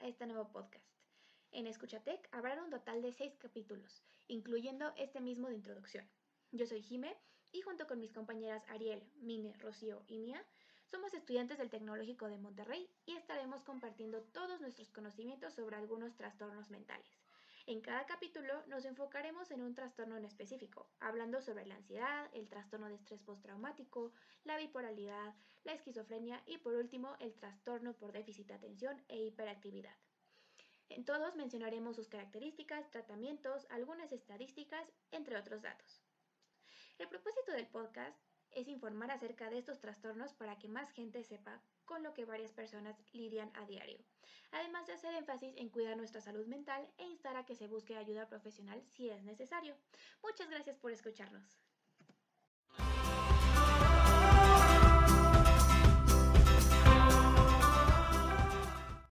este nuevo podcast. En Escuchatec habrá un total de seis capítulos, incluyendo este mismo de introducción. Yo soy Jime y junto con mis compañeras Ariel, Mine, Rocío y Mía, somos estudiantes del Tecnológico de Monterrey y estaremos compartiendo todos nuestros conocimientos sobre algunos trastornos mentales. En cada capítulo nos enfocaremos en un trastorno en específico, hablando sobre la ansiedad, el trastorno de estrés postraumático, la bipolaridad, la esquizofrenia y por último el trastorno por déficit de atención e hiperactividad. En todos mencionaremos sus características, tratamientos, algunas estadísticas, entre otros datos. El propósito del podcast es informar acerca de estos trastornos para que más gente sepa con lo que varias personas lidian a diario, además de hacer énfasis en cuidar nuestra salud mental e instar a que se busque ayuda profesional si es necesario. Muchas gracias por escucharnos.